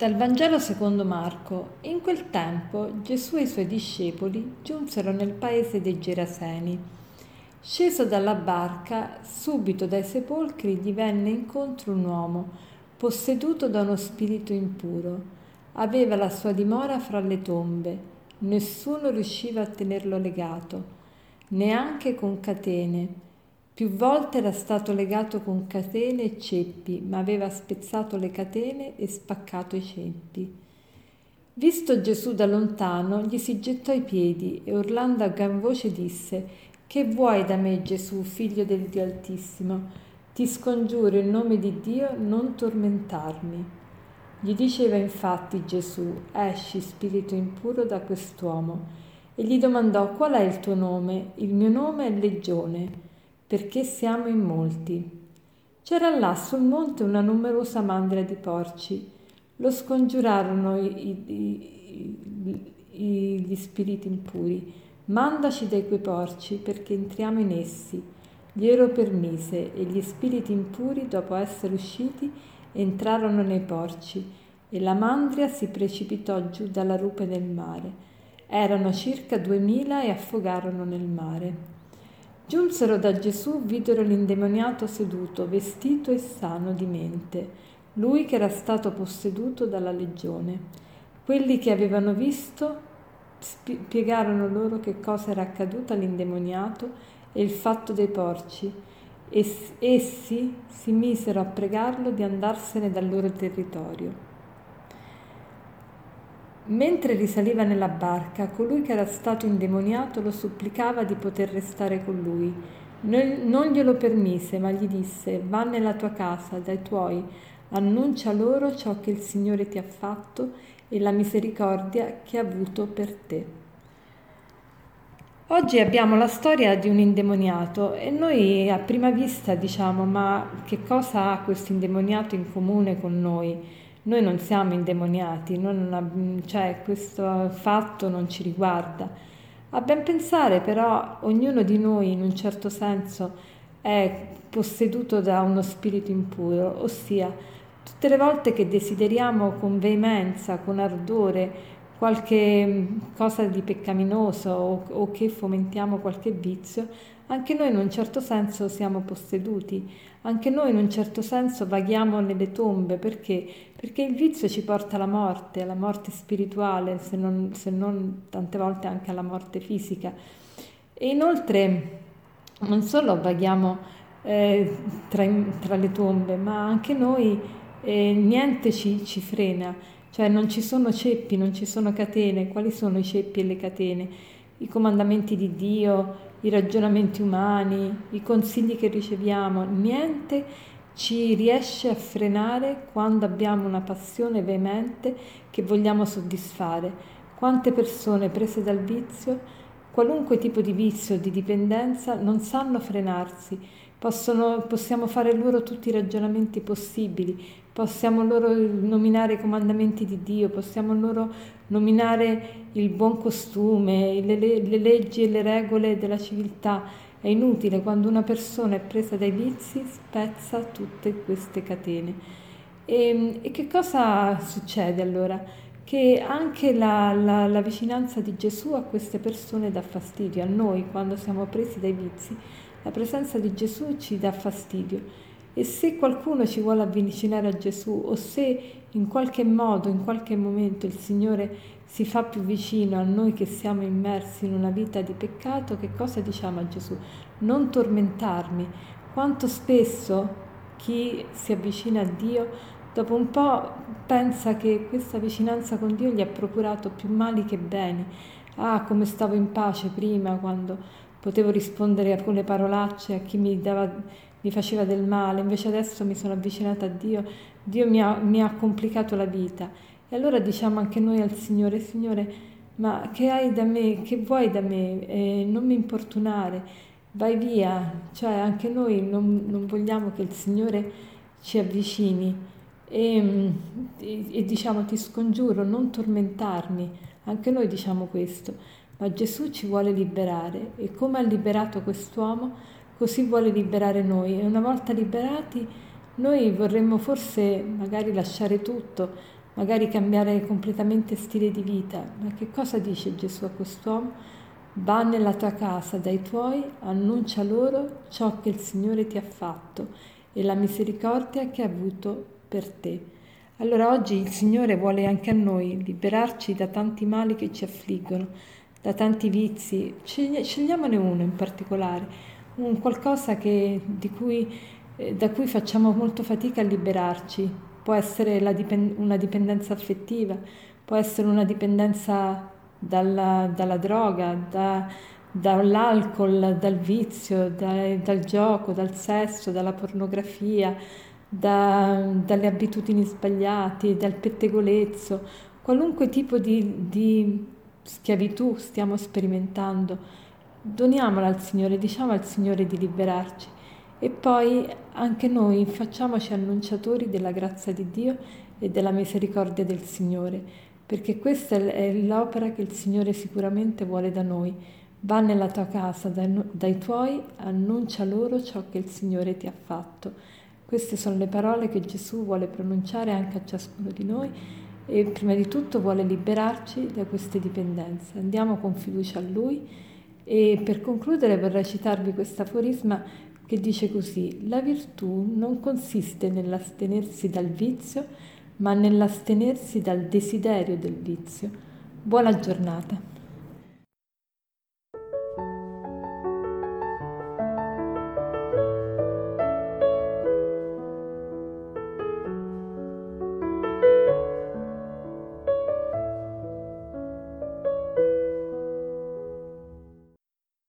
Dal Vangelo secondo Marco. In quel tempo Gesù e i suoi discepoli giunsero nel paese dei Geraseni. Sceso dalla barca, subito dai sepolcri gli venne incontro un uomo, posseduto da uno spirito impuro. Aveva la sua dimora fra le tombe. Nessuno riusciva a tenerlo legato, neanche con catene più volte era stato legato con catene e ceppi, ma aveva spezzato le catene e spaccato i ceppi. Visto Gesù da lontano, gli si gettò ai piedi e urlando a gran voce disse: Che vuoi da me, Gesù, figlio del Dio Altissimo? Ti scongiuro in nome di Dio non tormentarmi. Gli diceva infatti Gesù: Esci, spirito impuro, da quest'uomo. E gli domandò: Qual è il tuo nome? Il mio nome è Legione perché siamo in molti. C'era là sul monte una numerosa mandria di porci. Lo scongiurarono i, i, i, gli spiriti impuri. Mandaci dai quei porci perché entriamo in essi. Glielo permise e gli spiriti impuri, dopo essere usciti, entrarono nei porci e la mandria si precipitò giù dalla rupe del mare. Erano circa duemila e affogarono nel mare. Giunsero da Gesù, videro l'indemoniato seduto, vestito e sano di mente, lui che era stato posseduto dalla legione. Quelli che avevano visto spiegarono loro che cosa era accaduto all'indemoniato e il fatto dei porci. Essi si misero a pregarlo di andarsene dal loro territorio. Mentre risaliva nella barca, colui che era stato indemoniato lo supplicava di poter restare con lui. Non glielo permise, ma gli disse, va nella tua casa, dai tuoi, annuncia loro ciò che il Signore ti ha fatto e la misericordia che ha avuto per te. Oggi abbiamo la storia di un indemoniato e noi a prima vista diciamo ma che cosa ha questo indemoniato in comune con noi? Noi non siamo indemoniati, non, cioè questo fatto non ci riguarda. A ben pensare però ognuno di noi in un certo senso è posseduto da uno spirito impuro, ossia tutte le volte che desideriamo con veemenza, con ardore, qualche cosa di peccaminoso o, o che fomentiamo qualche vizio, anche noi in un certo senso siamo posseduti, anche noi in un certo senso vaghiamo nelle tombe, perché? Perché il vizio ci porta alla morte, alla morte spirituale, se non, se non tante volte anche alla morte fisica. E inoltre non solo vaghiamo eh, tra, tra, le tombe, ma anche noi eh, niente ci, ci frena, cioè non ci sono ceppi, non ci sono catene. Quali sono i ceppi e le catene? I comandamenti di Dio, i ragionamenti umani, i consigli che riceviamo, niente ci riesce a frenare quando abbiamo una passione veemente che vogliamo soddisfare. Quante persone prese dal vizio, qualunque tipo di vizio o di dipendenza, non sanno frenarsi, Possono, possiamo fare loro tutti i ragionamenti possibili, possiamo loro nominare i comandamenti di Dio, possiamo loro nominare il buon costume, le, le leggi e le regole della civiltà. È inutile, quando una persona è presa dai vizi spezza tutte queste catene. E, e che cosa succede allora? Che anche la, la, la vicinanza di Gesù a queste persone dà fastidio, a noi quando siamo presi dai vizi la presenza di Gesù ci dà fastidio e se qualcuno ci vuole avvicinare a Gesù o se in qualche modo, in qualche momento il Signore si fa più vicino a noi che siamo immersi in una vita di peccato, che cosa diciamo a Gesù? Non tormentarmi. Quanto spesso chi si avvicina a Dio dopo un po' pensa che questa vicinanza con Dio gli ha procurato più mali che beni. Ah, come stavo in pace prima quando potevo rispondere con le parolacce a chi mi, dava, mi faceva del male, invece adesso mi sono avvicinata a Dio, Dio mi ha, mi ha complicato la vita. E allora diciamo anche noi al Signore, Signore, ma che hai da me, che vuoi da me? Eh, non mi importunare, vai via. Cioè anche noi non, non vogliamo che il Signore ci avvicini e, e, e diciamo ti scongiuro, non tormentarmi. Anche noi diciamo questo ma Gesù ci vuole liberare e come ha liberato quest'uomo, così vuole liberare noi e una volta liberati noi vorremmo forse magari lasciare tutto, magari cambiare completamente stile di vita. Ma che cosa dice Gesù a quest'uomo? Va nella tua casa dai tuoi, annuncia loro ciò che il Signore ti ha fatto e la misericordia che ha avuto per te. Allora oggi il Signore vuole anche a noi liberarci da tanti mali che ci affliggono, da tanti vizi. Scegliamone uno in particolare, un qualcosa che, cui, eh, da cui facciamo molto fatica a liberarci. Può essere dipend- una dipendenza affettiva, può essere una dipendenza dalla, dalla droga, da, dall'alcol, dal vizio, da, dal gioco, dal sesso, dalla pornografia, da, dalle abitudini sbagliate, dal pettegolezzo, qualunque tipo di, di schiavitù stiamo sperimentando, doniamola al Signore, diciamo al Signore di liberarci e poi anche noi facciamoci annunciatori della grazia di Dio e della misericordia del Signore, perché questa è l'opera che il Signore sicuramente vuole da noi. Va nella tua casa dai, tuoi, annuncia loro ciò che il Signore ti ha fatto. Queste sono le parole che Gesù vuole pronunciare anche a ciascuno di noi e prima di tutto vuole liberarci da queste dipendenze. Andiamo con fiducia a Lui e per concludere vorrei citarvi questo aforisma che dice così, la virtù non consiste nell'astenersi dal vizio, ma nell'astenersi dal desiderio del vizio. Buona giornata.